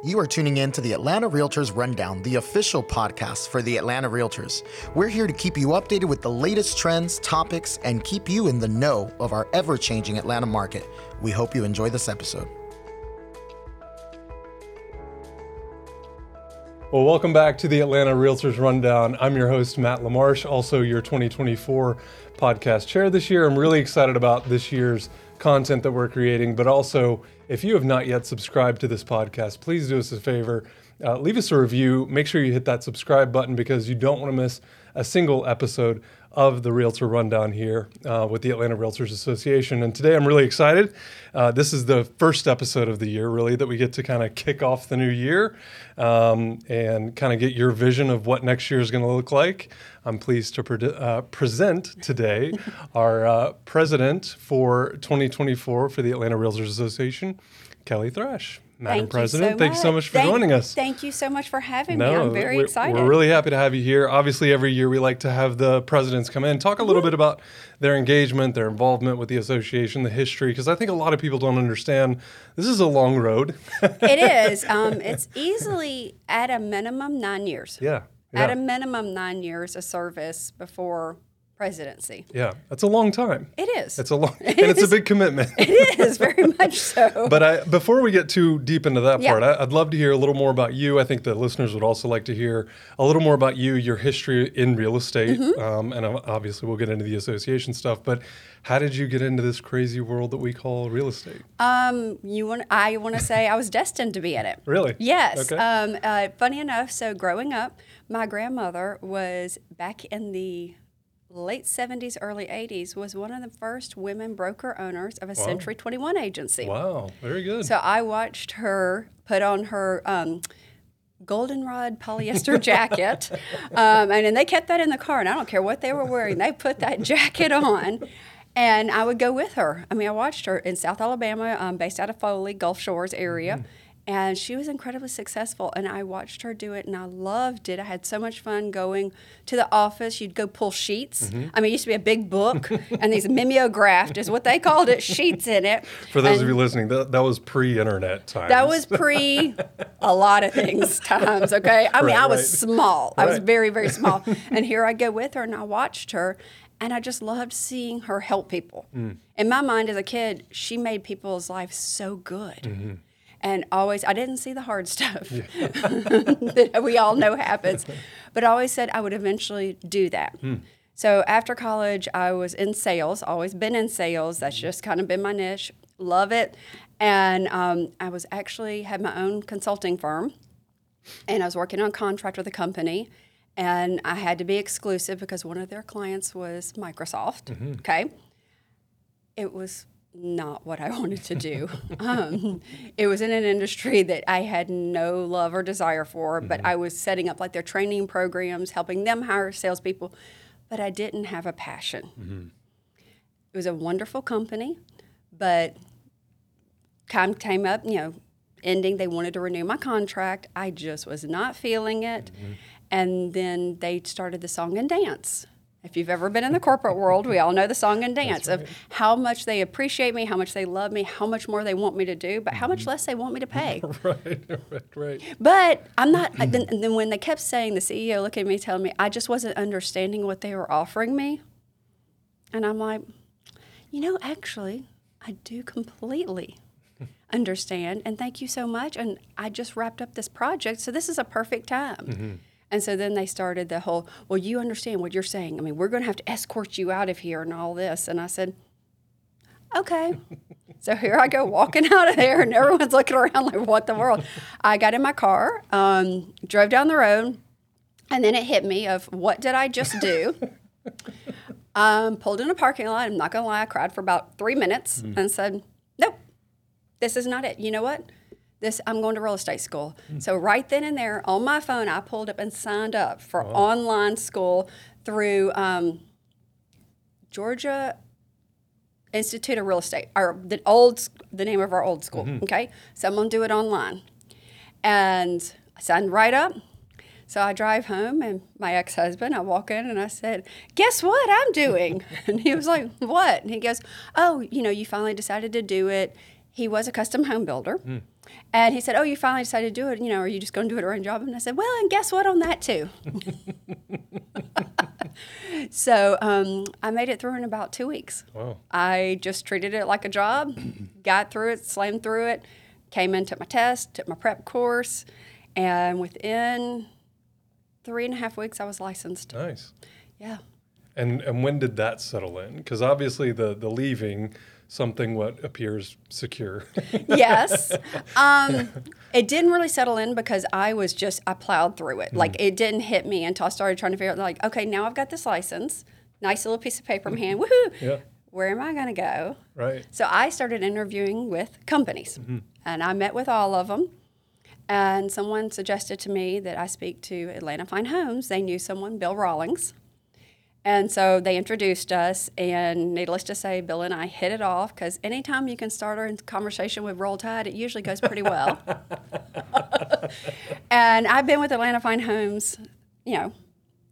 You are tuning in to the Atlanta Realtors Rundown, the official podcast for the Atlanta Realtors. We're here to keep you updated with the latest trends, topics, and keep you in the know of our ever changing Atlanta market. We hope you enjoy this episode. Well, welcome back to the Atlanta Realtors Rundown. I'm your host, Matt LaMarsh, also your 2024 podcast chair this year. I'm really excited about this year's content that we're creating, but also if you have not yet subscribed to this podcast, please do us a favor. Uh, leave us a review. Make sure you hit that subscribe button because you don't want to miss a single episode of the Realtor Rundown here uh, with the Atlanta Realtors Association. And today I'm really excited. Uh, this is the first episode of the year, really, that we get to kind of kick off the new year um, and kind of get your vision of what next year is going to look like. I'm pleased to pre- uh, present today our uh, president for 2024 for the Atlanta Realtors Association, Kelly Thrash. Madam Thank President, you so thank you so much for Thank- joining us. Thank you so much for having me. I'm very we're, excited. We're really happy to have you here. Obviously, every year we like to have the presidents come in, talk a little bit about their engagement, their involvement with the association, the history, because I think a lot of people don't understand this is a long road. it is. Um, it's easily at a minimum nine years. yeah. At a minimum nine years of service before presidency. yeah. That's a long time. It is. It's a long, and it's a big commitment. it is very much so. But I, before we get too deep into that Yeah. part, I, I'd love to hear a little more about you. I think the listeners would also like to hear a little more about you, your history in real estate, Mm-hmm. um, and obviously we'll get into the association stuff. But how did you get into this crazy world that we call real estate? Um, you want? I want to say I was destined to be in it. Really? Yes. Okay. Um, uh, funny enough, so growing up, my grandmother was back in the late 70s, early 80s, was one of the first women broker owners of a Century 21 agency. Wow, very good. So I watched her put on her um, goldenrod polyester jacket, um, and then they kept that in the car. And I don't care what they were wearing; they put that jacket on, and I would go with her. I mean, I watched her in South Alabama, um, based out of Foley, Gulf Shores area. And she was incredibly successful, and I watched her do it, and I loved it. I had so much fun going to the office. You'd go pull sheets. I mean, it used to be a big book, and these mimeographed is what they called it, sheets in it. For those of you listening, that, that was pre-internet times. that was pre a lot of things times, okay? I mean, Right, I was right. small. I was very, very small. and here I go with her, and I watched her, and I just loved seeing her help people. Mm. In my mind as a kid, she made people's lives so good. Mm-hmm. And always, I didn't see the hard stuff that we all know happens, but I always said I would eventually do that. Hmm. So after college, I was in sales, always been in sales. That's just kind of been my niche. Love it. And um, I was actually had my own consulting firm, and I was working on contract with a company, and I had to be exclusive because one of their clients was Microsoft. Okay, it was not what I wanted to do. um, it was in an industry that I had no love or desire for, but mm-hmm. I was setting up like their training programs, helping them hire salespeople, but I didn't have a passion. Mm-hmm. It was a wonderful company, but time came up, you know, ending, they wanted to renew my contract. I just was not feeling it. Mm-hmm. And then they started the song and dance. If you've ever been in the corporate world, we all know the song and dance of how much they appreciate me, how much they love me, how much more they want me to do, but how much mm-hmm. less they want me to pay. right, right, right. But I'm not. Then, then when they kept saying, the CEO looked at me, telling me, I just wasn't understanding what they were offering me, and I'm like, you know, actually, I do completely understand, and thank you so much. And I just wrapped up this project, so this is a perfect time. Mm-hmm. And so then they started the whole, well, you understand what you're saying. I mean, we're going to have to escort you out of here and all this. And I said, okay. so here I go walking out of there, and everyone's looking around like, what the world? I got in my car, um, drove down the road, and then it hit me of what did I just do? um, pulled in a parking lot. I'm not going to lie, I cried for about three minutes and said, nope, this is not it. You know what? This I'm going to real estate school. So right then and there on my phone, I pulled up and signed up for online school through um, Georgia Institute of Real Estate, or the old, the name of our old school. Okay, so I'm gonna do it online, and I signed right up. So I drive home, and my ex-husband, I walk in and I said, "Guess what I'm doing?" And he was like, "What?" And he goes, "Oh, you know, you finally decided to do it." He was a custom home builder. Hmm. And he said, Oh, you finally decided to do it. You know, are you just going to do it or own job? And I said, Well, and guess what on that too? so um, I made it through in about two weeks. Wow. I just treated it like a job, got through it, slammed through it, came in, took my test, took my prep course, and within three and a half weeks, I was licensed. Nice. Yeah. And and when did that settle in? Because obviously the the leaving something what appears secure. yes. Um, it didn't really settle in because I was just, I plowed through it. Like it didn't hit me until I started trying to figure out, like, okay, now I've got this license, nice little piece of paper in my hand, woohoo. yeah. Where am I going to go? Right. So I started interviewing with companies and I met with all of them. And someone suggested to me that I speak to Atlanta Fine Homes. They knew someone, Bill Rawlings. And so they introduced us, and needless to say, Bill and I hit it off because anytime you can start a conversation with Roll Tide, it usually goes pretty well. and I've been with Atlanta Fine Homes, you know,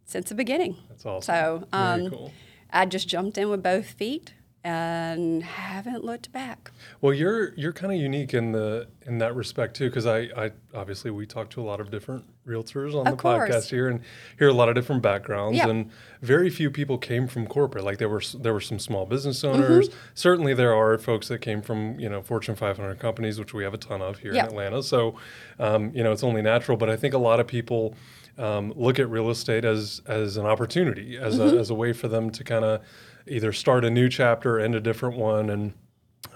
since the beginning. That's awesome. So um, cool. I just jumped in with both feet and haven't looked back. Well, you're you're kind of unique in the in that respect too, because I, I obviously we talk to a lot of different realtors on Of the course. podcast here, and hear a lot of different backgrounds, Yeah. and very few people came from corporate. Like there were there were some small business Mm-hmm. owners. Certainly, there are folks that came from you know Fortune 500 companies, which we have a ton of here Yeah. in Atlanta. So, um, you know, it's only natural. But I think a lot of people. Um, look at real estate as as an opportunity, as Mm-hmm. a as a way for them to kind of either start a new chapter, end a different one, and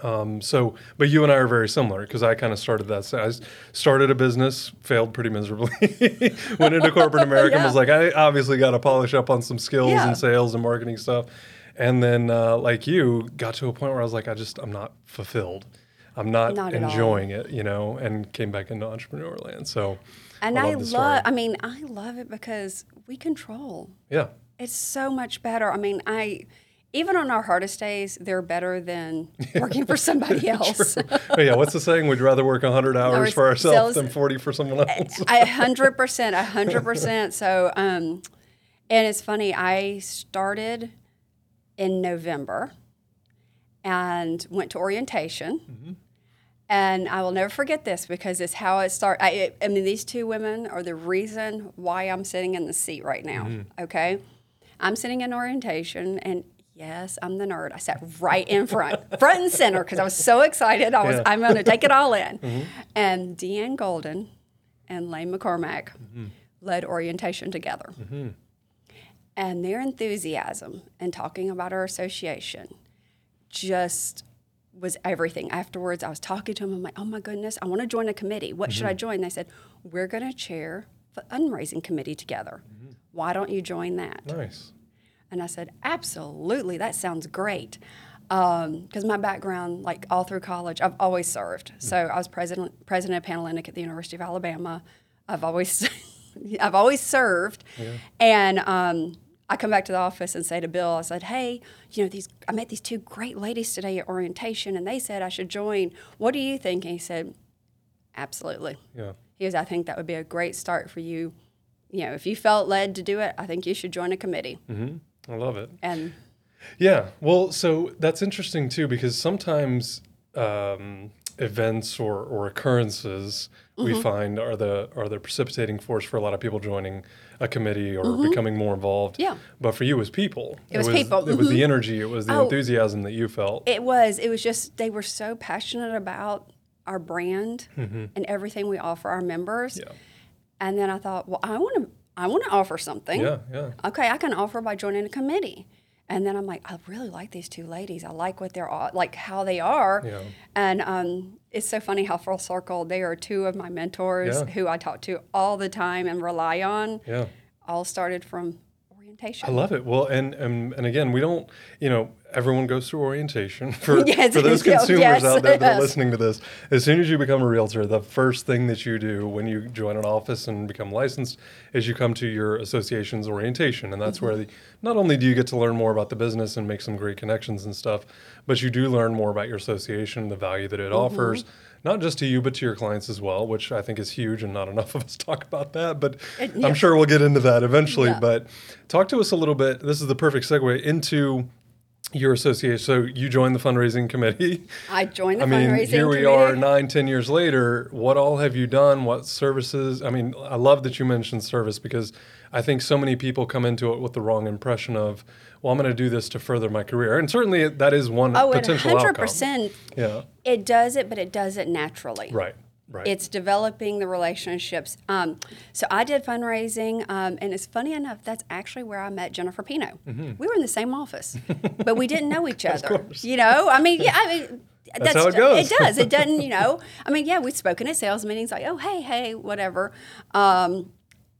um, so, but you and I are very similar because I kind of started that. So I started a business, failed pretty miserably, went into corporate America, and was like, I obviously got to polish up on some skills Yeah. and sales and marketing stuff. And then, uh, like you, got to a point where I was like, I just, I'm not fulfilled. I'm not, Not all. enjoying it, you know, and came back into entrepreneur land. So, And I I, love, I mean, I love it because we control. yeah, It's so much better. I mean, I, even on our hardest days, they're better than working for somebody else. yeah. What's the saying? We'd rather work 100 hours Hours for ourselves than 40 for someone else. A hundred percent, hundred percent. So, um, and it's funny. I started in November and went to orientation. And I will never forget this because it's how it started. I, I mean, these two women are the reason why I'm sitting in the seat right now. Okay, I'm sitting in orientation, and yes, I'm the nerd. I sat right in front, front and center, because I was so excited. I was, Yeah. I'm going to take it all in. Mm-hmm. And Deanne Golden and Lane McCormack mm-hmm. led orientation together. Mm-hmm. And their enthusiasm and talking about our association just was everything. Afterwards, I was talking to them. I'm like, oh my goodness, I want to join a committee. What should I join? They said, we're going to chair the fundraising committee together. Why don't you join that? nice. And I said, absolutely, that sounds great. Um, because my background, like all through college, I've always served. Hmm. So I was president president of Panhellenic at the University of Alabama. I've always I've always served, yeah. and um, I come back to the office and say to Bill, I said, "Hey, you know these I met these two great ladies today at orientation, and they said I should join. What do you think?" And he said, "Absolutely." Yeah. He goes, "I think that would be a great start for you. You know, if you felt led to do it, I think you should join a committee." Mm-hmm. I love it. And Yeah. Well, so that's interesting too because sometimes um, events or, or occurrences we Mm-hmm. find are the are the precipitating force for a lot of people joining a committee or becoming more involved. Mm-hmm. Yeah. But for you, it was people. It was people. It was the energy. It was the Oh. enthusiasm that you felt. It was. It was just they were so passionate about our brand and everything we offer our members. Mm-hmm. yeah. And then I thought, well, I want to. I want to offer something. Yeah. Yeah. Okay, I can offer by joining a committee. And then I'm like, I really like these two ladies. I like what they're all, like how they are. Yeah. And um, it's so funny how full circle they are two of my mentors Yeah. who I talk to all the time and rely on. Yeah. All started from orientation. I love it. Well, and, and and again, we don't, you know, everyone goes through orientation. For, Yes, for those consumers yes, out there that are listening to this, as soon as you become a realtor, the first thing that you do when you join an office and become licensed is you come to your association's orientation, and that's where Mm-hmm. the, not only do you get to learn more about the business and make some great connections and stuff, but you do learn more about your association, the value that it Mm-hmm. offers. Not just to you, but to your clients as well, which I think is huge, and not enough of us talk about that. But It- I'm sure we'll get into that eventually. Yeah. But talk to us a little bit. This is the perfect segue into your association. So you joined the fundraising committee. I joined the I mean, fundraising here we committee. are nine, ten years later. What all have you done? What services? I mean, I love that you mentioned service because I think so many people come into it with the wrong impression of, well, I'm going to do this to further my career, and certainly that is one Oh, potential hundred outcome. percent, Yeah. it does it, but it does it naturally. Right. Right. It's developing the relationships. Um, so I did fundraising, um, and it's funny enough, that's actually where I met Jennifer Pino. Mm-hmm. We were in the same office, but we didn't know each other. You know, I mean, yeah, I mean. That's, how it goes. It does. It doesn't, you know. I mean, yeah, we've spoken at sales meetings, like, oh, hey, hey, whatever. Um,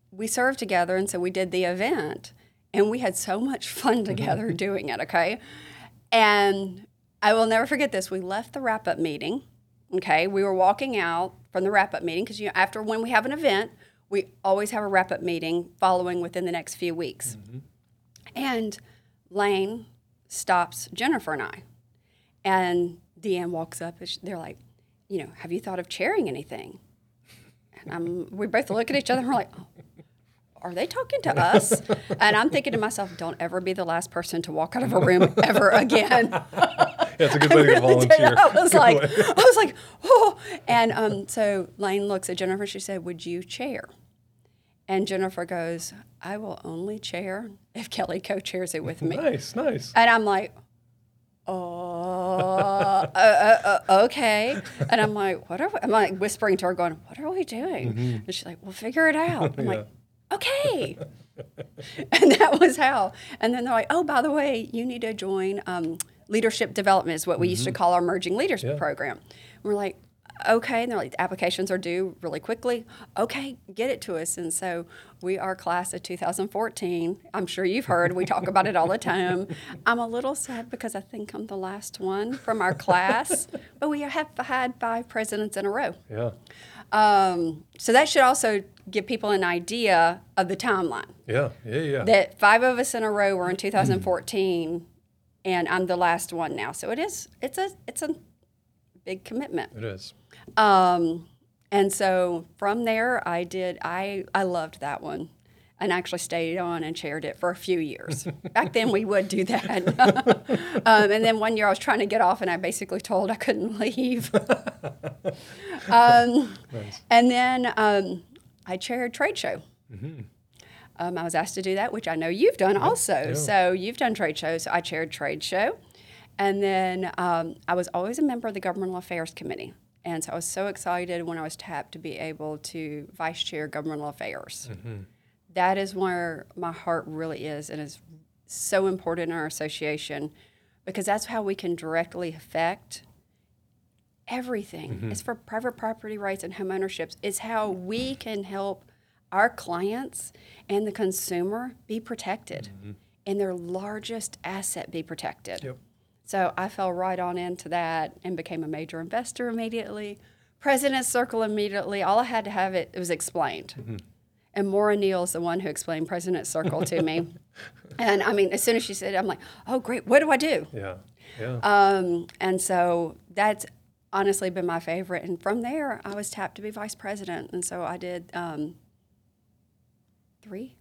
we served together, and so we did the event, and we had so much fun mm-hmm. together doing it. Okay, and I will never forget this. We left the wrap up meeting. Okay, we were walking out from the wrap up meeting because you know after when we have an event, we always have a wrap up meeting following within the next few weeks. Mm-hmm. And Lane stops Jennifer and I, and Deanne walks up. And they're like, you know, have you thought of chairing anything? And I'm, we both look at each other and we're like, oh, are they talking to us? and I'm thinking to myself, don't ever be the last person to walk out of a room ever again. That's a good way to volunteer. I was Good like, way. I was like, oh. And um, so Lane looks at Jennifer. She said, "Would you chair?" And Jennifer goes, "I will only chair if Kelly co-chairs it with me." nice, nice. And I'm like, oh, uh, uh, uh, okay. And I'm like, what are we? I'm like whispering to her, going, what are we doing? And she's like, we'll figure it out. I'm like, okay. and that was how. And then they're like, oh, by the way, you need to join um, leadership development, is what we used to call our emerging leaders Yeah. program. And we're like, okay. And they're like, applications are due really quickly. Okay, get it to us. And so we are class of 2014. I'm sure you've heard, we talk about it all the time. I'm a little sad because I think I'm the last one from our class, but we have had five presidents in a row. Yeah. Um, so that should also give people an idea of the timeline. Yeah. Yeah. Yeah. That five of us in a row were in 2014, and I'm the last one now. So it is. It's a. It's a big commitment. it is. Um, and so from there, I did. I I loved that one, and actually stayed on and chaired it for a few years. Back then, we would do that. um, and then one year, I was trying to get off, and I basically told I couldn't leave. um, And then um, I chaired trade show. Um, I was asked to do that, which I know you've done also. yeah. So you've done trade shows. I chaired trade show, and then um, I was always a member of the governmental affairs committee. And so I was so excited when I was tapped to be able to vice chair governmental affairs. That is where my heart really is, and is so important in our association because that's how we can directly affect everything. Mm-hmm. It's for private property rights and home ownerships. It's how we can help our clients and the consumer be protected mm-hmm. and their largest asset be protected. Yep. So I fell right on into that and became a major investor immediately. President's Circle immediately. All I had to have it, it was explained. Mm-hmm. And Maura Neal is the one who explained President's Circle to me. And I mean, as soon as she said it, I'm like, oh, great, what do I do? Yeah. Yeah. Um, and so that's honestly been my favorite. And from there, I was tapped to be vice president. And so I did um, three.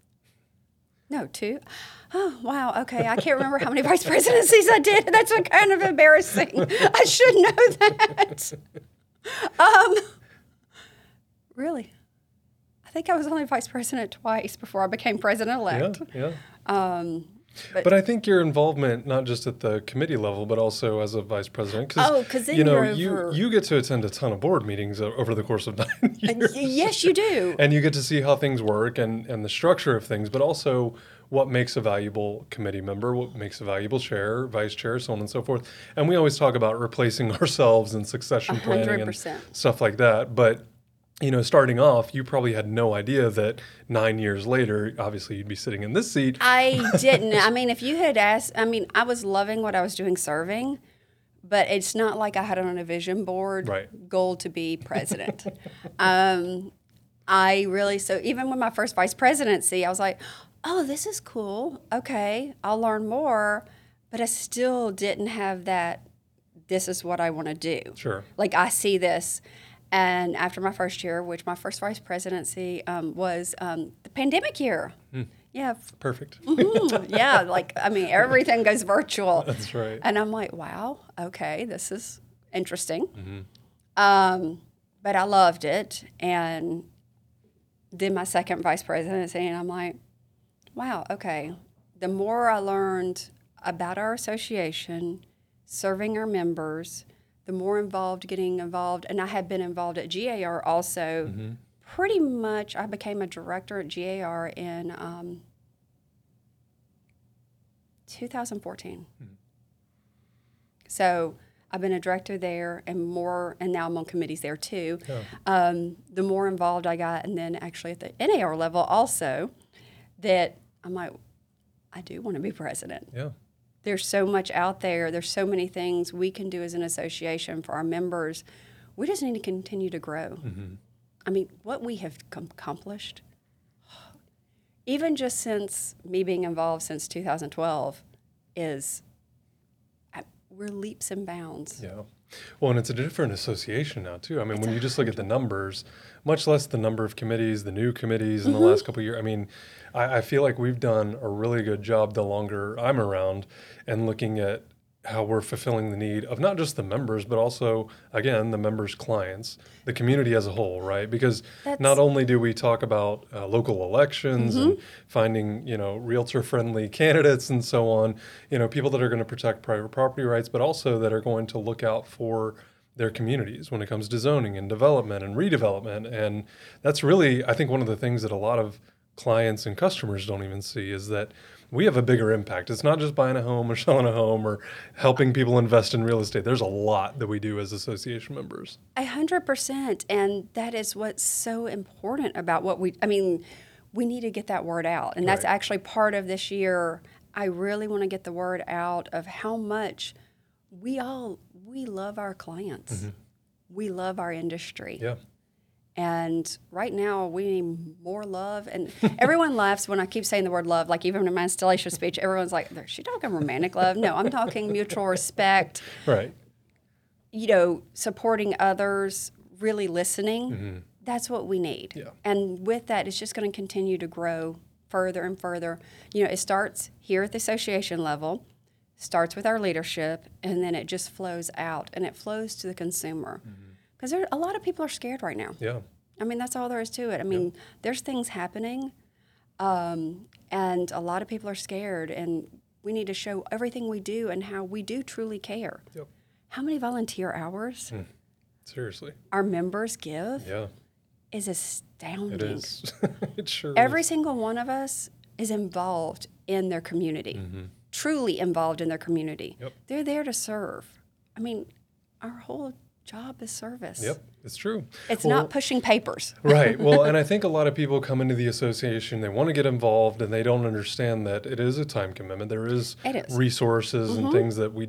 No, two. Oh, wow. Okay. I can't remember how many vice presidencies I did. That's kind of embarrassing. I should know that. Um, really? I think I was only vice president twice before I became president elect. Yeah. Um, but, But I think your involvement, not just at the committee level, but also as a vice president, Oh, 'cause then you know you're you you get to attend a ton of board meetings over the course of nine years, yes, you do. and you get to see how things work and and the structure of things, but also what makes a valuable committee member, what makes a valuable chair, vice chair, so on and so forth. And we always talk about replacing ourselves and succession planning and 100%. stuff like that, but. You know, starting off, you probably had no idea that nine years later, obviously, you'd be sitting in this seat. I didn't. I mean, if you had asked, I mean, I was loving what I was doing serving, but it's not like I had on a vision board Right. goal to be president. um, I really, so even with my first vice presidency, I was like, oh, this is cool. Okay, I'll learn more. But I still didn't have that, this is what I want to do. Sure. Like, I see this. And after my first year, which my first vice presidency um, was um, the pandemic year, Yeah, Perfect. mm, yeah. Like I mean, everything goes virtual. That's right. And I'm like, wow, okay, this is interesting. Mm-hmm. Um, but I loved it and did my second vice presidency, and I'm like, wow, okay. The more I learned about our association, serving our members, the more involved getting involved, and I had been involved at GAR also. Mm-hmm. Pretty much, I became a director at GAR in um, 2014. So I've been a director there, and more, and now I'm on committees there too. Yeah. Um, the more involved I got, and then actually at the NAR level also, that I'm like, I do want to be president. Yeah. There's so much out there. There's so many things we can do as an association for our members. We just need to continue to grow. Mm-hmm. I mean, what we have accomplished, even just since me being involved since 2012, is uh, we're leaps and bounds. Yeah. Well, and it's a different association now too. I mean, when you just look at the numbers, much less the number of committees, the new committees in the mm-hmm. last couple of years. I mean, I, I feel like we've done a really good job the longer I'm around, and looking at how we're fulfilling the need of not just the members, but also again the members' clients, the community as a whole, right? Because not only do we talk about uh, local elections and finding you know realtor-friendly candidates and so on, you know people that are going to protect private property rights, but also that are going to look out for their communities when it comes to zoning and development and redevelopment, and that's really I think one of the things that a lot of clients and customers don't even see is that we have a bigger impact. It's not just buying a home or selling a home or helping people invest in real estate. There's a lot that we do as association members. A hundred percent, and that is what's so important about what we. I mean, we need to get that word out, and that's Right. actually part of this year. I really want to get the word out of how much we all we love our clients, mm-hmm. we love our industry, Yeah. And right now we need more love. And everyone laughs when I keep saying the word love. Like even in my installation speech, everyone's like, "Is she talking romantic love?" No, I'm talking mutual respect Right. you know, supporting others, really listening, mm-hmm. that's what we need. Yeah. And with that, it's just going to continue to grow further and further. You know, it starts here at the association level, starts with our leadership, and then it just flows out and it flows to the consumer. Mm-hmm. Because there a lot of people are scared right now. Yeah. I mean, that's all there is to it. I mean, there's things happening, um, and a lot of people are scared, and we need to show everything we do and how we do truly care. Yep. How many volunteer hours Seriously. our members give Yeah. is astounding. It is. it sure Every is. single one of us is involved in their community, truly involved in their community. Yep. They're there to serve. I mean, our whole job is service. Yep. It's true. It's Well, not pushing papers. right. Well, and I think a lot of people come into the association, they want to get involved, and they don't understand that it is a time commitment. There is, is. Mm-hmm. resources and things that we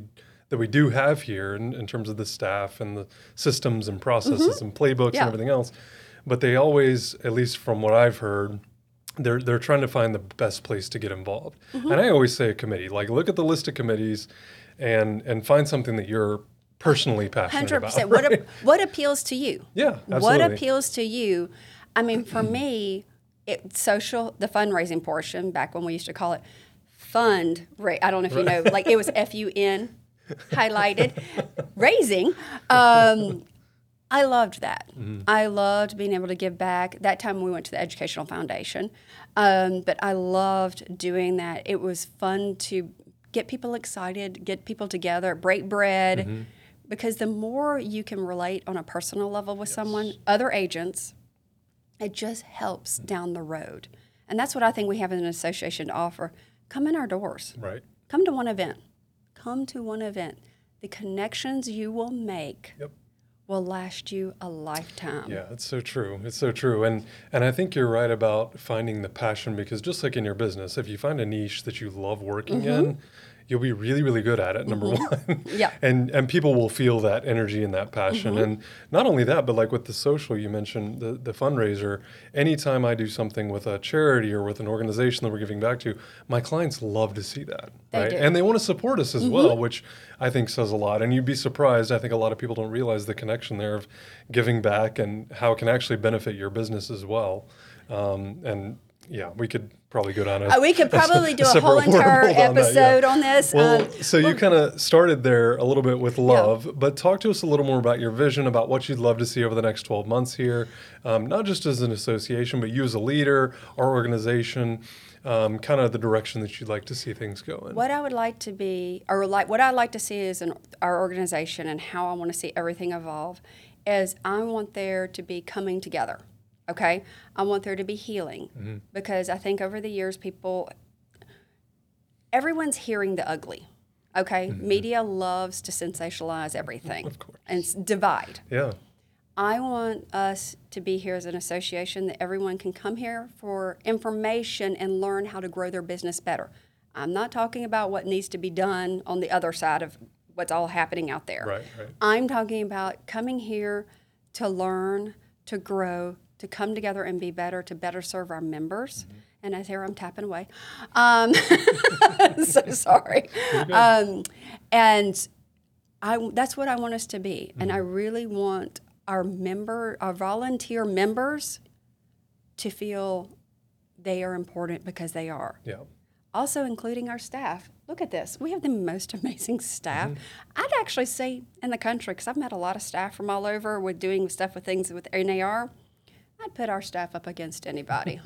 that we do have here in, in terms of the staff and the systems and processes and playbooks Mm-hmm. Yeah. and everything else. But they always, at least from what I've heard, they're they're trying to find the best place to get involved. Mm-hmm. And I always say a committee. Like look at the list of committees and and find something that you're personally passionate Hundred about. percent. What right? what appeals to you? Yeah, absolutely. What appeals to you? I mean, for me, it social the fundraising portion back when we used to call it fund. Ra- I don't know if you know, like it was F U N highlighted raising. Um, I loved that. I loved being able to give back. That time we went to the Educational Foundation, um, but I loved doing that. It was fun to get people excited, get people together, break bread, because the more you can relate on a personal level with someone, other agents, it just helps mm. down the road. And that's what I think we have an association to offer. Come in our doors. right. Come to one event. Come to one event. The connections you will make Yep. will last you a lifetime. Yeah, it's so true. It's so true. And and I think you're right about finding the passion because just like in your business, if you find a niche that you love working mm-hmm. in, you'll be really, really good at it, number one. Mm-hmm. Yeah. and and people will feel that energy and that passion. Mm-hmm. And not only that, but like with the social you mentioned, the, the fundraiser, anytime I do something with a charity or with an organization that we're giving back to, my clients love to see that. They right. do. Mm-hmm. And they want to support us as well, which I think says a lot. And you'd be surprised. I think a lot of people don't realize the connection there of giving back and how it can actually benefit your business as well. Um, and yeah, we could probably go down a. Uh, we could probably do a separate whole entire on that, yeah. episode on this. Well, Um, so you kind of started there a little bit with love, but talk to us a little more about your vision, about what you'd love to see over the next 12 months here, um, not just as an association, but you as a leader, our organization, um, kind of the direction that you'd like to see things go in. What I would like to be, or like what I'd like to see is an, our organization and how I want to see everything evolve, is I want there to be coming together. Okay, I want there to be healing mm-hmm. because I think over the years people, everyone's hearing the ugly. Okay, mm-hmm. media loves to sensationalize everything and divide. Yeah. I want us to be here as an association that everyone can come here for information and learn how to grow their business better. I'm not talking about what needs to be done on the other side of what's all happening out there. Right, right. I'm talking about coming here to learn, to grow, to come together and be better, to better serve our members. Mm-hmm. And as here I'm tapping away. Um, so sorry. Um, and I, that's what I want us to be. And I Mm-hmm. really want our member, our volunteer members to feel they are important because they are. Yeah. Also, including our staff. Look at this. We have the most amazing staff. Mm-hmm. I'd actually say in the country, because I've met a lot of staff from all over with doing stuff with things with NAR. I'd put our staff up against anybody.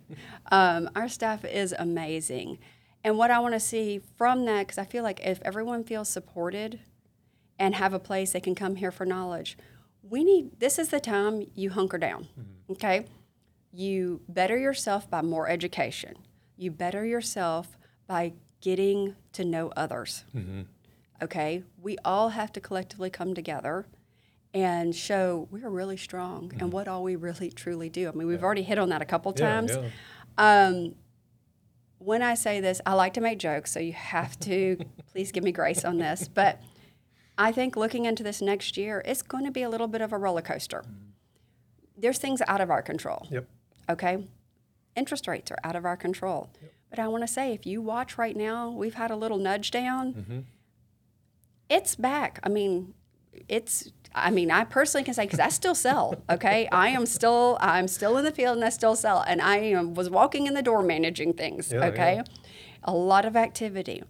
um, our staff is amazing. And what I want to see from that, because I feel like if everyone feels supported and have a place they can come here for knowledge, we need this is the time you hunker down. Okay? You better yourself by more education. You better yourself by getting to know others. Okay? We all have to collectively come together and show we're really strong and mm. what all we really truly do. I mean, we've already hit on that a couple Yeah, times. yeah. Um, when I say this, I like to make jokes, so you have to please give me grace on this. But I think looking into this next year, it's going to be a little bit of a roller coaster. Mm. There's things out of our control. Yep. Okay. Interest rates are out of our control. Yep. But I want to say, if you watch right now, we've had a little nudge down. Mm-hmm. It's back. I mean, it's. I mean, I personally can say because I still sell. Okay, I am still. I'm still in the field and I still sell. And I am, was walking in the door managing things. Yeah, okay, yeah. a lot of activity.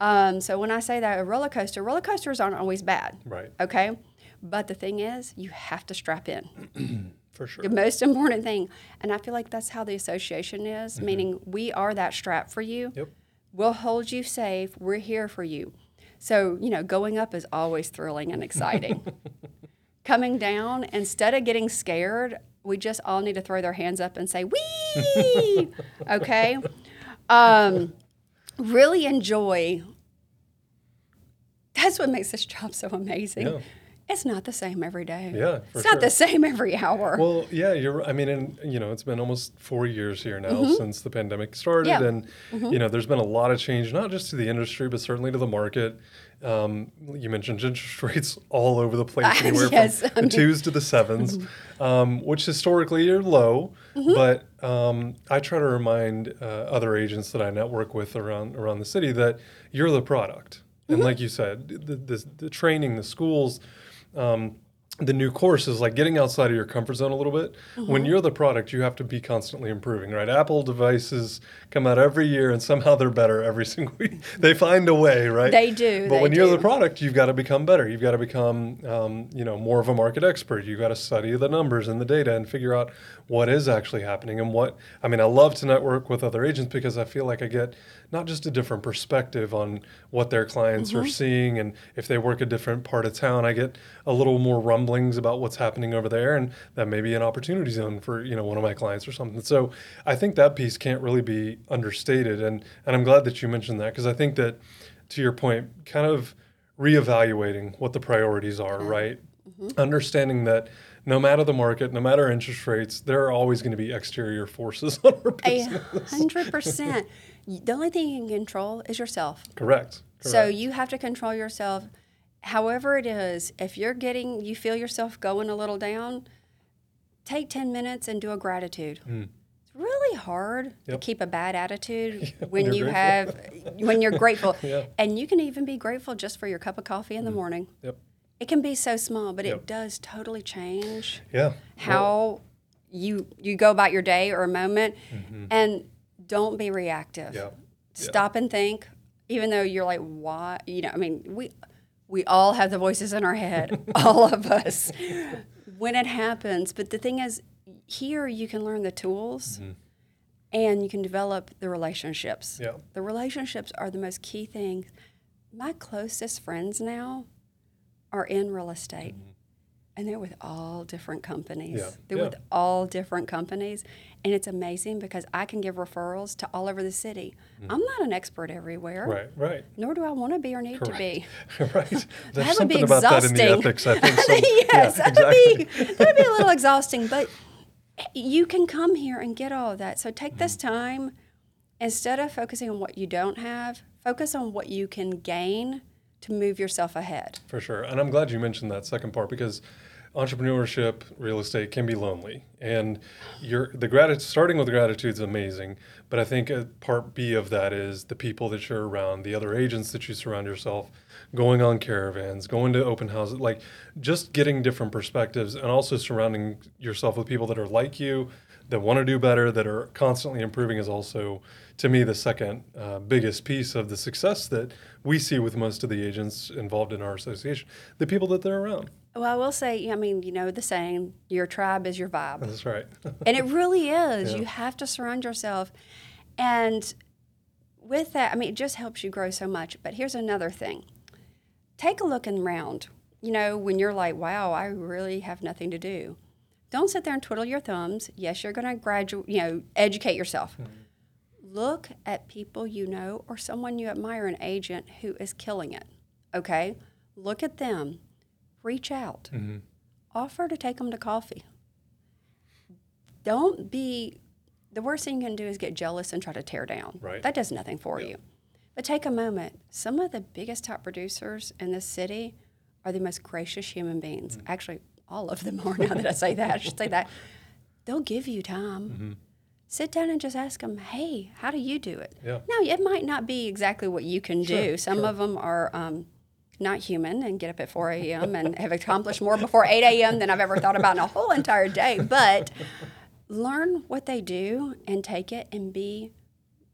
Um, so when I say that a roller coaster, roller coasters aren't always bad. Right. Okay, but the thing is, you have to strap in For sure. the most important thing. And I feel like that's how the association is, meaning we are that strap for you. Yep. We'll hold you safe. We're here for you. So, you know, going up is always thrilling and exciting. Coming down, instead of getting scared, we just all need to throw their hands up and say, Wee! okay? Um, really enjoy. That's what makes this job so amazing. Yeah. It's not the same every day. Yeah, it's not the same every hour. Well, yeah, you're. I mean, and you know, it's been almost four years here now since the pandemic started, Mm-hmm. And you know, there's been a lot of change, not just to the industry, but certainly to the market. Um, you mentioned interest rates all over the place, anywhere Yes, from I the twos to the 7s um, which historically are low. Mm-hmm. But um, I try to remind uh, other agents that I network with around around the city that you're the product, and Mm-hmm. like you said, the, the, the training, the schools. Um, the new course is like getting outside of your comfort zone a little bit. Mm-hmm. When you're the product, you have to be constantly improving, right? Apple devices come out every year and somehow they're better every single week. they find a way, right? They do, But they when you're the product, you've got to become better. You've got to become, um, you know, more of a market expert. You've got to study the numbers and the data and figure out what is actually happening and what. I mean, I love to network with other agents because I feel like I get not just a different perspective on what their clients Mm-hmm. are seeing and if they work a different part of town, I get a little more rumblings about what's happening over there, and that may be an opportunity zone for you know one of my clients or something. So I think that piece can't really be understated, and and I'm glad that you mentioned that because I think that to your point, kind of reevaluating what the priorities are, right? Understanding that no matter the market, no matter interest rates, there are always going to be exterior forces on our A hundred percent. The only thing you can control is yourself. Correct. So you have to control yourself. However it is, if you're getting, you feel yourself going a little down, take ten minutes and do a gratitude. It's really hard to Hmm. Keep a bad attitude when when you're grateful. have, when you're grateful, Yeah. Hmm. and you can even be grateful just for your cup of coffee in the morning. Yep. It can be so small, but Yep. it does totally change Yeah. how you you go about your day or a moment, mm-hmm. and don't be reactive. Yeah. Stop and think. Even though you're like, why? You know, I mean, we we all have the voices in our head, all of us, when it happens. But the thing is, here you can learn the tools, mm-hmm. and you can develop the relationships. Yeah. The relationships are the most key thing. My closest friends now are in real estate. And they're with all different companies. Yeah, They're yeah. with all different companies. And it's amazing because I can give referrals to all over the city. I'm not an expert everywhere, Right, right. nor do I want to be or need to be. right. That would be something about that exhausting. ethics, I think. So, yes, yeah, that'd, exactly. be, that'd be a little exhausting, but you can come here and get all of that. So take this Mm-hmm. time, instead of focusing on what you don't have, focus on what you can gain to move yourself ahead. For sure. And I'm glad you mentioned that second part because entrepreneurship, real estate can be lonely. And your the gratitude starting with gratitude is amazing, but I think a part B of that is the people that you're around, the other agents that you surround yourself, going on caravans, going to open houses, like just getting different perspectives and also surrounding yourself with people that are like you, that want to do better, that are constantly improving is also to me the second uh, biggest piece of the success that we see with most of the agents involved in our association the people that they're around Well, I will say, I mean, you know the saying, your tribe is your vibe. that's right and it really is. Yeah. You have to surround yourself. And with that, I mean, it just helps you grow so much. But here's another thing take a look around. You know, when you're like, wow, I really have nothing to do. Don't sit there and twiddle your thumbs. Yes, you're going to graduate, you know, educate yourself. Look at people you know or someone you admire, an agent who is killing it. Okay? Look at them. Reach out. Offer to take them to coffee don't be the worst thing you can do is get jealous and try to tear down. Right. That does nothing for you. But take a moment. Some of the biggest top producers in this city are the most gracious human beings. Mm-hmm. Actually, all of them are now that I say that. I should say that. They'll give you time. Mm-hmm. Sit down and just ask them, hey, how do you do it? Yeah. Now, it might not be exactly what you can do. Some sure. of them are um, not human and get up at 4 a.m. and have accomplished more before 8 a.m. than I've ever thought about in a whole entire day. But learn what they do and take it and be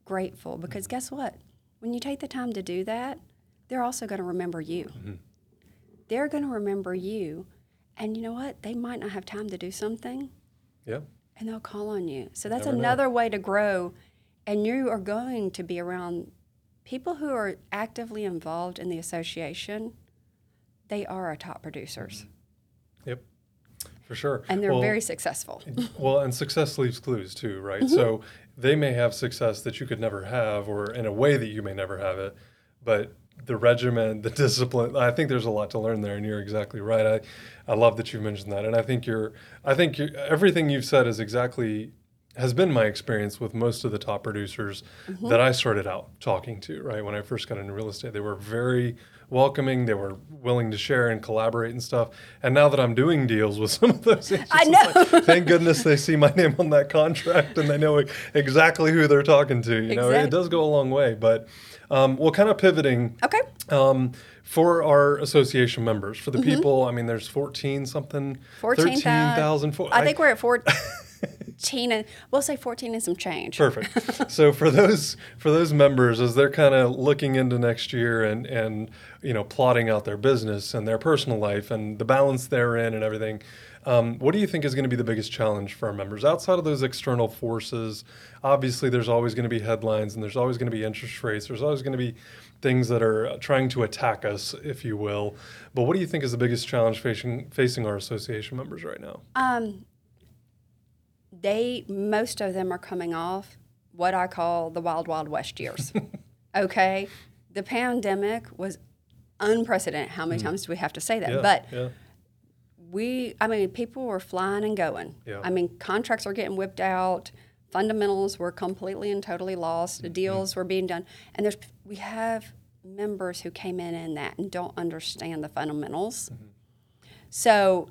grateful because guess what? When you take the time to do that, they're also going to remember you. They're going to remember you. And you know what? They might not have time to do something yeah and they'll call on you. So that's Never know. another way to grow. And you are going to be around people who are actively involved in the association. They are our top producers, yep for sure and they're Well, very successful. well and success leaves clues too right Mm-hmm. so they may have success that you could never have or in a way that you may never have it but the regimen the discipline i think there's a lot to learn there and you're exactly right i i love that you mentioned that and i think you're i think you everything you've said is exactly has been my experience with most of the top producers Mm-hmm. that I started out talking to, right? When I first got into real estate, they were very welcoming. They were willing to share and collaborate and stuff. And now that I'm doing deals with some of those agents, I know. like, thank goodness they see my name on that contract and they know exactly who they're talking to. You know, it does go a long way. But um, well, kind of pivoting Okay. um, for our association members, for the people, I mean, there's 14 something, 14,000. 13,000. fo- I think we're at 14 and we'll say 14 and some change. Perfect. so for those for those members, as they're kind of looking into next year and and you know plotting out their business and their personal life and the balance therein and everything, um, what do you think is going to be the biggest challenge for our members outside of those external forces? Obviously, there's always going to be headlines and there's always going to be interest rates. There's always going to be things that are uh, trying to attack us, if you will. But what do you think is the biggest challenge facing facing our association members right now? Um, they most of them are coming off what I call the wild wild west years. okay, the pandemic was unprecedented. How many times do we have to say that? Mm. Yeah, But yeah, we, I mean, people were flying and going. Yeah. I mean, contracts are getting whipped out. Fundamentals were completely and totally lost. The mm-hmm. deals were being done, and there's we have members who came in in that and don't understand the fundamentals. Mm-hmm. So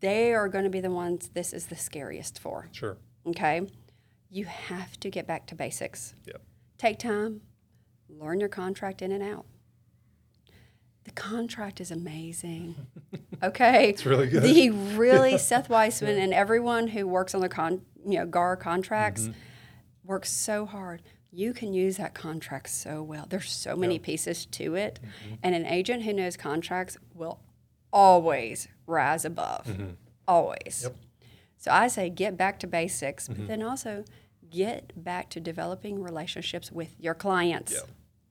they are going to be the ones this is the scariest for. sure. Okay, you have to get back to basics. Yep. Take time, learn your contract in and out. The contract is amazing. Okay, It's really good. The really Seth Weissman and everyone who works on the con, you know, GAR contracts Mm-hmm. works so hard. You can use that contract so well. There's so many pieces to it, Mm-hmm. and an agent who knows contracts will always rise above. Always. Mm-hmm. Yep. So I say get back to basics, Mm-hmm. but then also get back to developing relationships with your clients. Yeah,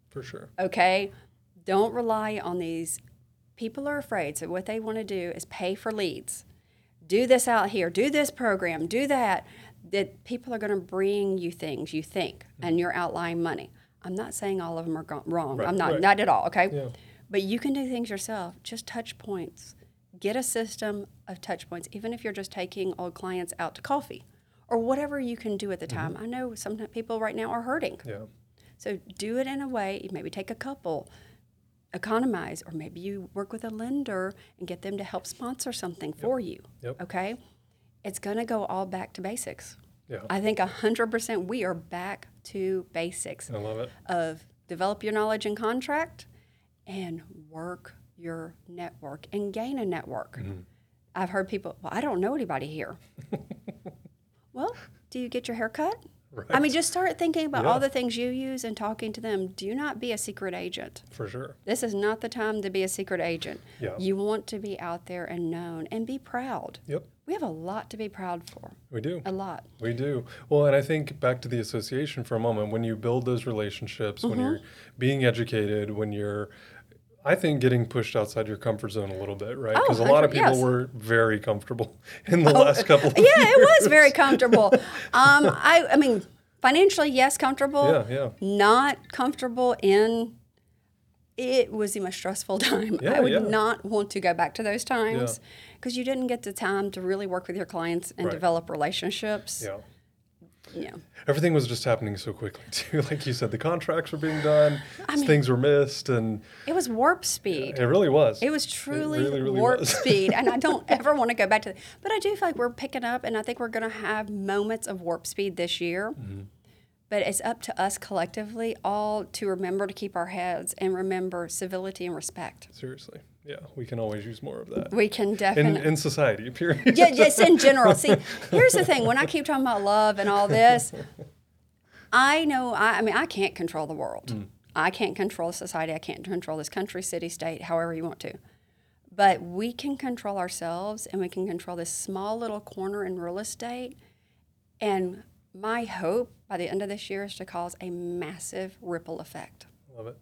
for sure. Okay? Don't rely on these. People are afraid. So what they want to do is pay for leads. Do this out here, do this program, do that. That people are going to bring you things you think, mm-hmm. and you're outlying money. I'm not saying all of them are go- wrong. Right, I'm not, right. not at all. Okay, Yeah. but you can do things yourself. Just touch points. Get a system of touch points, even if you're just taking old clients out to coffee or whatever you can do at the time. Mm-hmm. I know some people right now are hurting. Yeah. So do it in a way, maybe take a couple, economize, or maybe you work with a lender and get them to help sponsor something for you. Yep. Okay? It's going to go all back to basics. Yeah. I think 100% we are back to basics I love it. of develop your knowledge and contract and work your network and gain a network. Mm-hmm. I've heard people, well, I don't know anybody here. well, do you get your hair cut? I mean, just start thinking about Yeah. all the things you use and talking to them. Do not be a secret agent. For sure. This is not the time to be a secret agent. Yeah. You want to be out there and known and be proud. Yep. We have a lot to be proud for. We do. A lot. We do. Well, and I think back to the association for a moment, when you build those relationships, when mm-hmm. you're being educated, when you're, I think, getting pushed outside your comfort zone a little bit, right? Oh, Because a lot of people yes. Oh, were very comfortable in the last couple of yeah, it was very comfortable. Um, I, I mean, financially, yes, comfortable. Yeah, yeah. Not comfortable in. It was the most stressful time. Yeah, I would yeah. not want to go back to those times because you didn't get the time to really work with your clients and Right. develop relationships. Yeah. Yeah. Everything was just happening so quickly, too. Like you said, the contracts were being done, mean- things were missed, and It was warp speed. it really was. It was truly really, really warp was. speed, and I don't ever want to go back to. That. But I do feel like we're picking up, and I think we're going to have moments of warp speed this year. Mm-hmm. But it's up to us collectively all to remember to keep our heads and remember civility and respect. Seriously. Yeah, we can always use more of that. We can in, definitely. in society, period. yeah, yes, in general. See, here's the thing: when I keep talking about love and all this, I know. I, I mean, I can't control the world. Mm. I can't control society. I can't control this country, city, state, however you want to. But we can control ourselves, and we can control this small little corner in real estate. And my hope by the end of this year is to cause a massive ripple effect love it.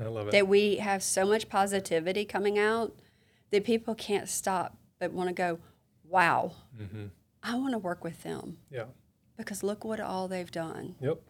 I love it. that we have so much positivity coming out that people can't stop but want to go, wow, Mm-hmm. I want to work with them yeah. because look what all they've done Yep.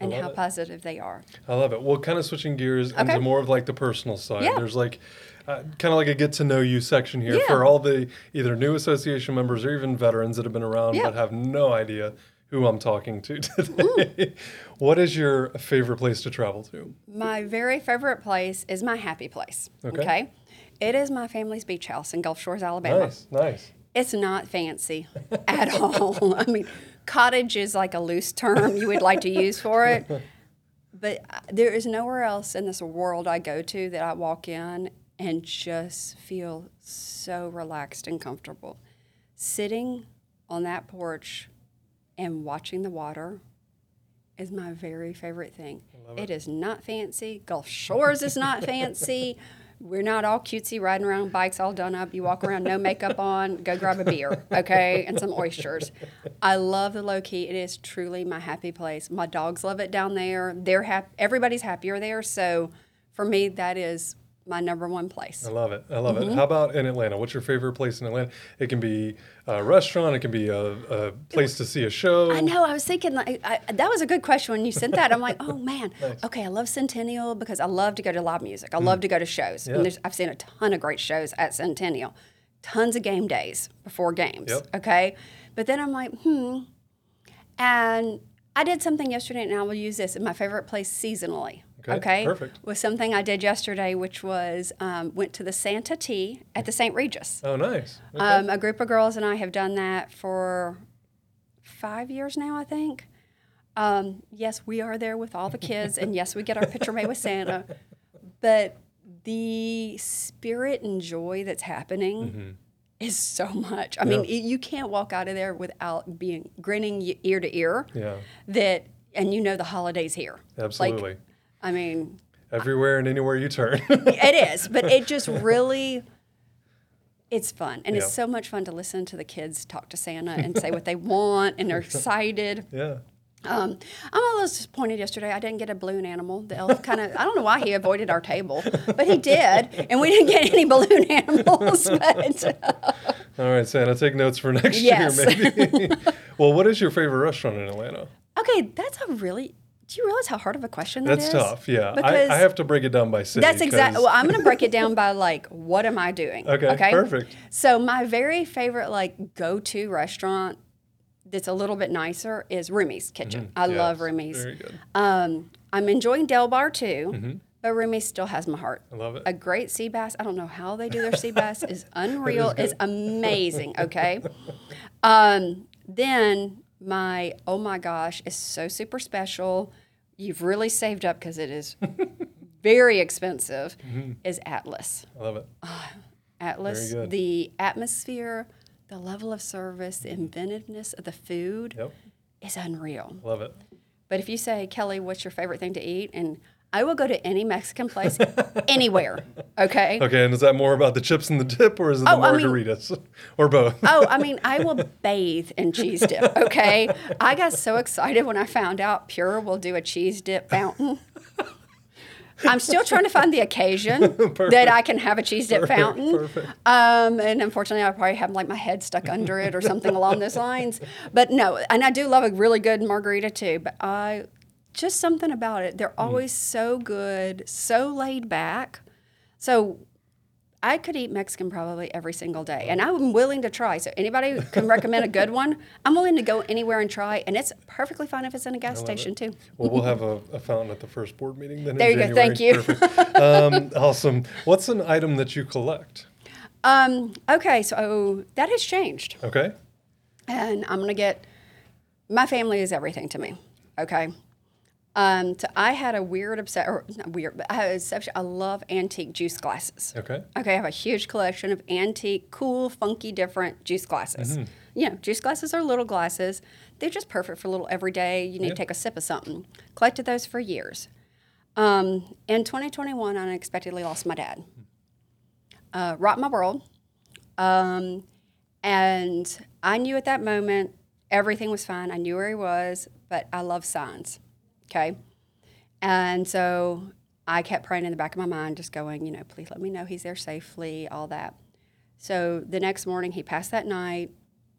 and how it. positive they are. I love it. Well, kind of switching gears Okay. into more of like the personal side. Yeah. There's like uh, kind of like a get to know you section here Yeah. for all the either new association members or even veterans that have been around Yeah. but have no idea who I'm talking to today. what is your favorite place to travel to? My very favorite place is my happy place. Okay. It is my family's beach house in Gulf Shores, Alabama. Nice, nice. It's not fancy at all. I mean, cottage is like a loose term you would like to use for it. But uh, there is nowhere else in this world I go to that I walk in and just feel so relaxed and comfortable. Sitting on that porch and watching the water is my very favorite thing. it is not fancy. Gulf Shores is not fancy. We're not all cutesy riding around bikes all done up. You walk around no makeup on, go grab a beer, okay, and some oysters. I love the low key. It is truly my happy place. My dogs love it down there. They're happy. Everybody's happier there. So for me, that is my number one place. I love it. I love Mm-hmm. it. How about in Atlanta? What's your favorite place in Atlanta? It can be a restaurant. It can be a, a place to see a show. I know. I was thinking like I, that was a good question when you sent that. I'm like, oh man, okay. I love Centennial because I love to go to live music. I love to go to shows. Mm. Yeah. And there's, I've seen a ton of great shows at Centennial, tons of game days before games. Yep. Okay, but then I'm like, hmm. And I did something yesterday, and I will use this in my favorite place seasonally. Okay, perfect. Was something I did yesterday, which was um, went to the Santa Tea at the St. Regis. Oh, nice. Okay. Um, a group of girls and I have done that for five years now, I think. Um, yes, we are there with all the kids, and yes, we get our picture made with Santa. But the spirit and joy that's happening Mm-hmm. is so much. I mean, you can't walk out of there without being grinning ear to ear. Yeah. That and you know the holidays here. Absolutely. Like, I mean, Everywhere and anywhere you turn. it is, but it just really it's fun. And Yeah. it's so much fun to listen to the kids talk to Santa and say what they want and they're excited. yeah. Um, I'm a little disappointed yesterday. I didn't get a balloon animal. The elf kind of, I don't know why he avoided our table, but he did. And we didn't get any balloon animals. But, All right, Santa, take notes for next Yes. year, maybe. well, what is your favorite restaurant in Atlanta? okay, that's a really, do you realize how hard of a question that That's is? tough. Yeah, Because I have to break it down by city. That's exactly. Well, I'm going to break it down by like, what am I doing? Okay, okay, perfect. So my very favorite like go-to restaurant that's a little bit nicer is Rumi's Kitchen. I love Mm-hmm. Yes, Rumi's. Very good. Um, I'm enjoying Delbar too, but Rumi's still has my heart. I love it. A great sea bass. I don't know how they do their sea bass. is unreal. It's amazing. Okay. Um, then my oh my gosh is so super special. You've really saved up because it is very expensive. Mm-hmm. Is Atlas. I love it. Atlas, Very good. the atmosphere, the level of service, the inventiveness of the food Yep, is unreal. love it. But if you say, Kelly, what's your favorite thing to eat? And I will go to any Mexican place anywhere. Okay. Okay, and is that more about the chips and the dip, or is it the Oh, I mean- margaritas, or both? Oh, I mean, I will bathe in cheese dip. Okay. I got so excited when I found out Pure will do a cheese dip fountain. I'm still trying to find the occasion that I can have a cheese dip fountain. perfect. Um, and unfortunately, I probably have like my head stuck under it or something along those lines. But no, and I do love a really good margarita too. But I just something about it. They're always so good, so laid back. So I could eat Mexican probably every single day, and I'm willing to try. So anybody can recommend a good one, I'm willing to go anywhere and try, and it's perfectly fine if it's in a gas station too. Well, we'll have a, a fountain at the first board meeting then. There you go. Thank you. Um, awesome. What's an item that you collect? Um, okay, so that has changed. Okay. and I'm gonna get. My family is everything to me. Okay. Um, so I had a weird obsession, or not weird, but I had a obsession. I love antique juice glasses. Okay. Okay, I have a huge collection of antique, cool, funky, different juice glasses. You know, juice glasses are little glasses. They're just perfect for little everyday. You need to take a sip of something. Collected those for years. Um, in 2021, I unexpectedly lost my dad. Uh, rocked my world. Um, and I knew at that moment everything was fine. I knew where he was, but I love signs. Okay. And so I kept praying in the back of my mind, just going, you know, please let me know he's there safely, all that. So the next morning, he passed that night.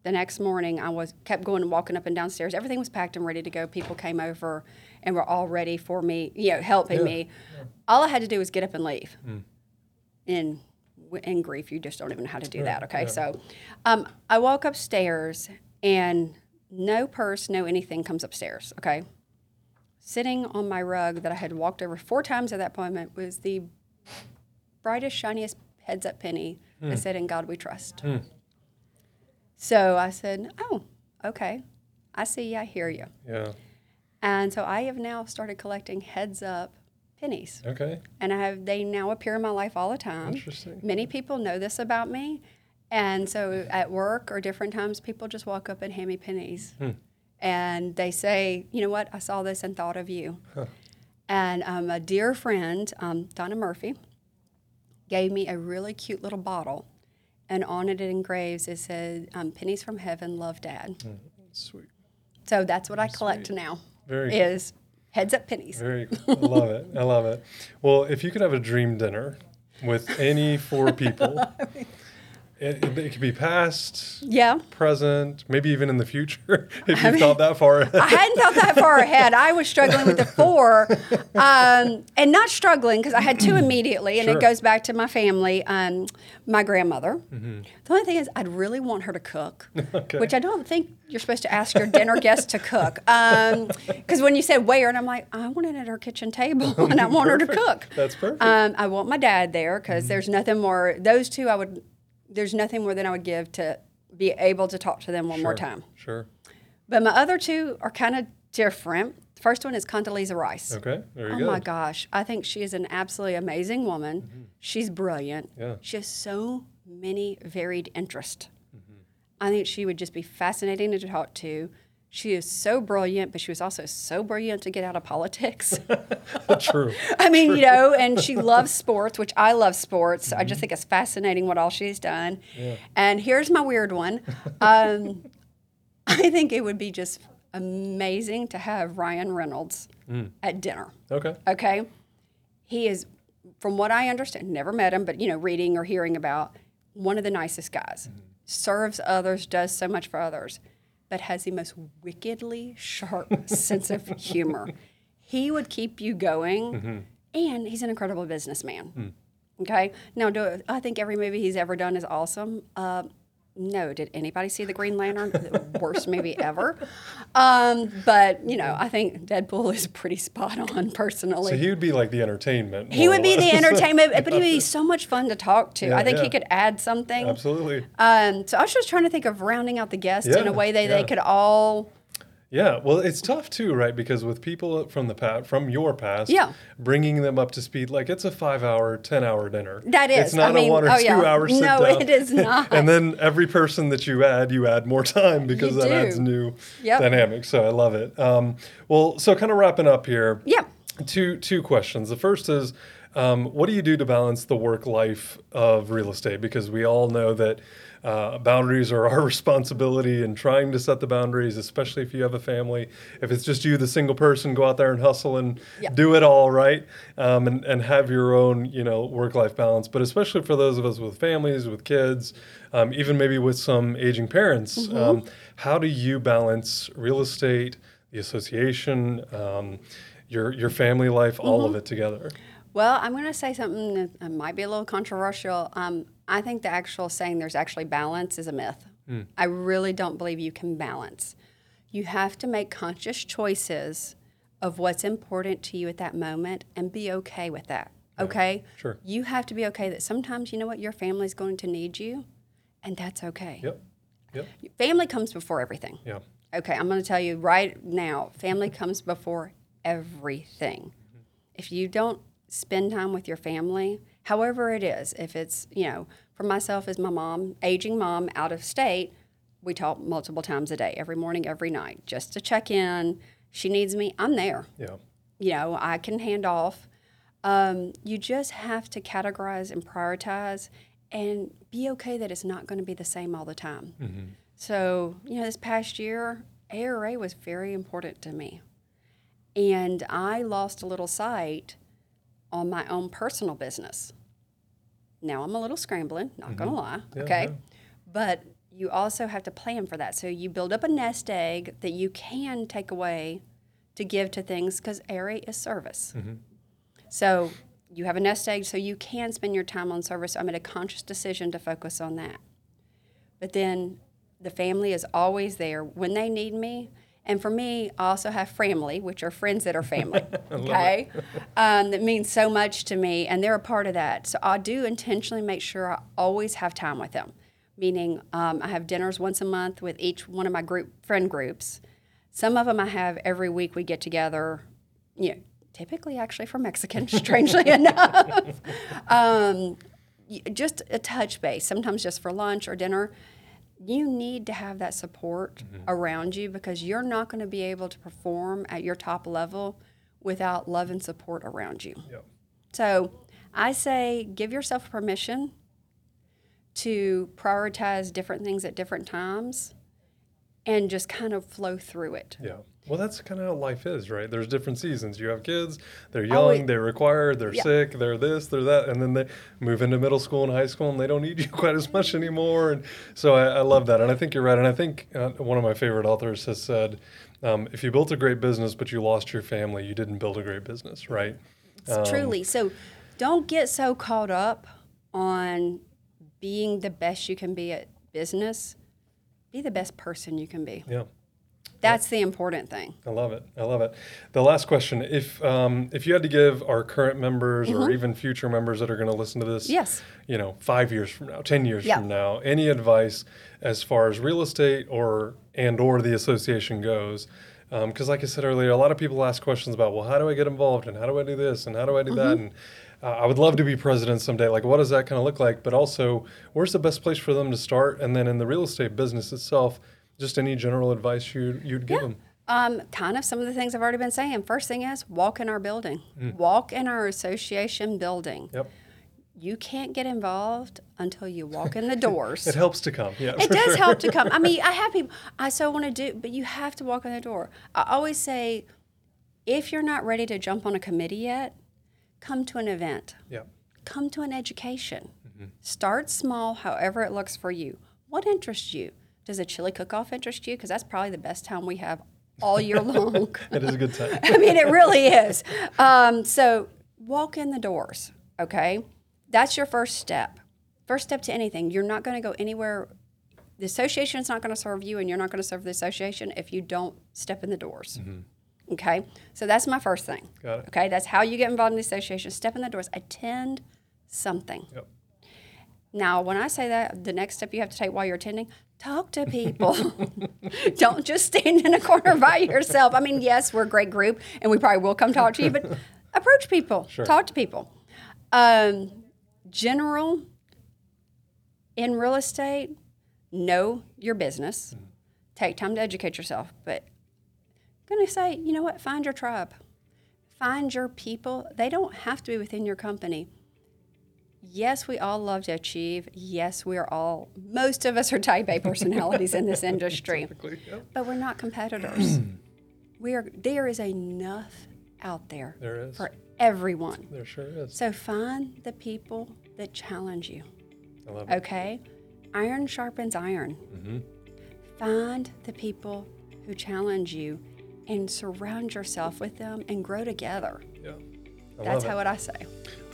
The next morning, I was kept going and walking up and downstairs. Everything was packed and ready to go. People came over and were all ready for me, you know, helping me. All I had to do was get up and leave. In in grief, you just don't even know how to do that. Okay, so um, I walk upstairs and no purse, no anything comes upstairs. Okay, sitting on my rug that I had walked over four times at that appointment was the brightest, shiniest heads up penny that hmm. said, In God we trust. Hmm. So I said, Oh, okay. I see you, I hear you. Yeah. And so I have now started collecting heads up pennies. Okay. And I have they now appear in my life all the time. Interesting. Many people know this about me. And so at work or different times, people just walk up and hand me pennies. Hmm. And they say, you know what, I saw this and thought of you. And um, a dear friend, um, Donna Murphy, gave me a really cute little bottle. And on it, it engraves, it said, um, pennies from heaven, love dad. Sweet. So that's what I collect now, Very cool. is heads up pennies. Very cool. I love it. I love it. Well, if you could have a dream dinner with any four people, it, it, it could be past, Yeah. present, maybe even in the future, if you thought that far ahead. I hadn't thought that far ahead. I was struggling with the four, um, and not struggling because I had two immediately, and Sure. it goes back to my family. Um, my grandmother. The only thing is, I'd really want her to cook, Okay. which I don't think you're supposed to ask your dinner guest to cook. Because when you said where, and I'm like, I want it at her kitchen table, and I want her to cook. That's perfect. Um, I want my dad there because there's nothing more. Those two, I would. There's nothing more than I would give to be able to talk to them one more time. Sure. But my other two are kind of different First one is Condoleezza Rice. Okay, very Oh good. my gosh. I think she is an absolutely amazing woman. She's brilliant. Yeah. She has so many varied interests. Mm-hmm. I think she would just be fascinating to talk to. She is so brilliant, but she was also so brilliant to get out of politics. True. I mean, you know, and she loves sports, which I love sports. I Mm-hmm. just think it's fascinating what all she's done. Yeah. And here's my weird one. Um, I think it would be just amazing to have Ryan Reynolds Mm. at dinner. Okay. Okay. He is, from what I understand, never met him, but, you know, reading or hearing about, one of the nicest guys. Serves others, does so much for others, but has the most wickedly sharp sense of humor. He would keep you going, and he's an incredible businessman. Okay. Now, do I think every movie he's ever done is awesome? Uh, no. Did anybody see the Green Lantern? the worst movie ever. Um, but you know, I think Deadpool is pretty spot on personally. So he would be like the entertainment. He would be the entertainment, but he would be so much fun to talk to. Yeah, I think yeah. he could add something. Absolutely. Um, so I was just trying to think of rounding out the guests in a way that yeah. they could all. Yeah, well, it's tough too, right? Because with people from the past, from your past, Yeah. bringing them up to speed, like it's a five-hour, ten-hour dinner. That is. It's not I mean, a one or oh, two yeah. hour sit No, down. it is not. and then every person that you add, you add more time because You that do. adds new Yep. dynamics. So I love it. Um, well, so kind of wrapping up here. Yeah. Two two questions. The first is, um, what do you do to balance the work life of real estate? Because we all know that uh, boundaries are our responsibility, and trying to set the boundaries, especially if you have a family. If it's just you, the single person, go out there and hustle and Yeah. do it all right, um, and and have your own you know work life balance. But especially for those of us with families, with kids, um, even maybe with some aging parents, um, how do you balance real estate, the association? Um, your, your family life, all of it together. Well, I'm going to say something that might be a little controversial. Um, I think the actual saying there's actually balance is a myth. I really don't believe you can balance. You have to make conscious choices of what's important to you at that moment and be okay with that. Okay? sure. You have to be okay that sometimes, you know what, your family's going to need you, and that's okay. Yep. Yep. Family comes before everything. Yeah. Okay, I'm going to tell you right now family comes before everything. If you don't spend time with your family, however it is, if it's, you know, for myself as my mom, aging mom out of state, we talk multiple times a day, every morning, every night, just to check in. She needs me, I'm there. Yeah. You know, I can hand off. Um, you just have to categorize and prioritize and be okay that it's not going to be the same all the time. So, you know, this past year, ARA was very important to me. And I lost a little sight on my own personal business. Now I'm a little scrambling, not going to mm-hmm. lie, Yeah, okay? yeah. But you also have to plan for that. So you build up a nest egg that you can take away to give to things because ARA is service. Mm-hmm. So you have a nest egg, so you can spend your time on service. I made a conscious decision to focus on that. But then the family is always there when they need me. And for me, I also have family, which are friends that are family. okay, um, that means so much to me, and they're a part of that. So I do intentionally make sure I always have time with them. Meaning, um, I have dinners once a month with each one of my group friend groups. Some of them I have every week. We get together. You know, typically actually for Mexican, strangely enough. Um, just a touch base, sometimes just for lunch or dinner. You need to have that support mm-hmm. around you because you're not going to be able to perform at your top level without love and support around you. Yeah. So I say give yourself permission to prioritize different things at different times and just kind of flow through it. Yeah. Well, that's kind of how life is, right? There's different seasons. You have kids, they're young, Always- they require, they're Yeah. sick, they're this, they're that, and then they move into middle school and high school and they don't need you quite as much anymore. And so I, I love that. And I think you're right. And I think uh, one of my favorite authors has said, um, if you built a great business but you lost your family, you didn't build a great business, right? It's truly. So don't get so caught up on being the best you can be at business. Be the best person you can be. Yeah. That's the important thing. I love it. I love it. The last question: If um, if you had to give our current members or even future members that are going to listen to this, Mm-hmm. Yes. you know, five years from now, ten years Yeah. from now, any advice as far as real estate or and or the association goes, Because, like I said earlier, a lot of people ask questions about, well, how do I get involved, and how do I do this, and how do I do that, and uh, I would love to be president someday. Like, what does that kind of look like? But also, where's the best place for them to start? And then in the real estate business itself, just any general advice you you'd give them. Um, kind of some of the things I've already been saying. First thing is walk in our building, walk in our association building. Yep. You can't get involved until you walk in the doors. It helps to come. Yeah. It does sure. help to come. I mean, I have people I so want to do, but you have to walk in the door. I always say, if you're not ready to jump on a committee yet, come to an event, Yeah. come to an education. Start small, however it looks for you. What interests you? Does a chili cook-off interest you? Because that's probably the best time we have all year long. It is a good time. I mean, it really is. Um, so walk in the doors, okay? That's your first step. First step to anything. You're not going to go anywhere. The association is not going to serve you, and you're not going to serve the association if you don't step in the doors. Okay? So that's my first thing. Got it. Okay? That's how you get involved in the association. Step in the doors. Attend something. Yep. Now, when I say that, the next step you have to take while you're attending, talk to people. Don't just stand in a corner by yourself. I mean, yes, we're a great group and we probably will come talk to you, but approach people, talk to people. Um, general in real estate, know your business, take time to educate yourself, but I'm going to say, you know what? Find your tribe, find your people. They don't have to be within your company yes, we all love to achieve. Yes, we are all, most of us are type A personalities in this industry, Typically, yep. but we're not competitors. we are, there is enough out there for everyone. There sure is. So find the people that challenge you, I love it. okay? Iron sharpens iron. Mm-hmm. Find the people who challenge you and surround yourself with them and grow together. Yeah. I That's how what I say.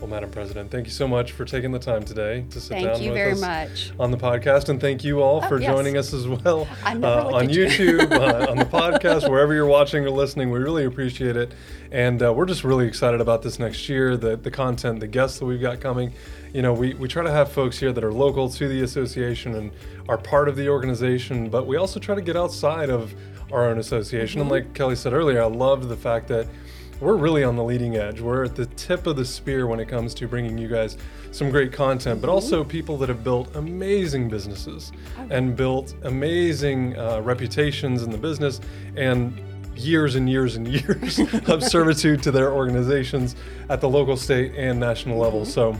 Well, Madam President, thank you so much for taking the time today to sit Thank down you with very us much. on the podcast, and thank you all for yes. joining us as well uh, on. YouTube, uh, on the podcast, wherever you're watching or listening. We really appreciate it, and uh, we're just really excited about this next year. The the content, the guests that we've got coming. You know, we, we try to have folks here that are local to the association and are part of the organization, but we also try to get outside of our own association. Mm-hmm. And like Kelly said earlier, I loved the fact that we're really on the leading edge. We're at the tip of the spear when it comes to bringing you guys some great content, but also people that have built amazing businesses and built amazing uh, reputations in the business and years and years and years of servitude to their organizations at the local, state, and national level. So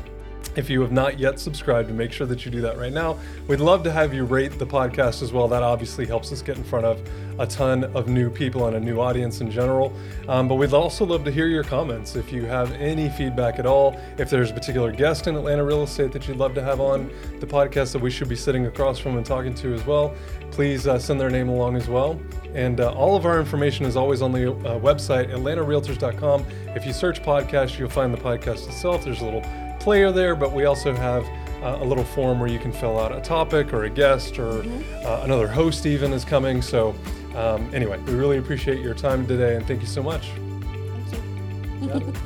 if you have not yet subscribed, make sure that you do that right now. We'd love to have you rate the podcast as well. That obviously helps us get in front of a ton of new people and a new audience in general. Um, but we'd also love to hear your comments. If you have any feedback at all, if there's a particular guest in Atlanta real estate that you'd love to have on the podcast that we should be sitting across from and talking to as well, please uh, send their name along as well. And uh, all of our information is always on the uh, website, atlantarealtors.com. If you search podcast, you'll find the podcast itself. There's a little player there, but we also have uh, a little form where you can fill out a topic or a guest or uh, another host even is coming. So um, anyway, we really appreciate your time today and thank you so much. Thank you.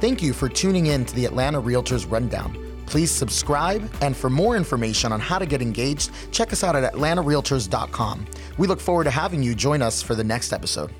Thank you for tuning in to the Atlanta Realtors Rundown. Please subscribe, and for more information on how to get engaged, check us out at atlantarealtors.com. We look forward to having you join us for the next episode.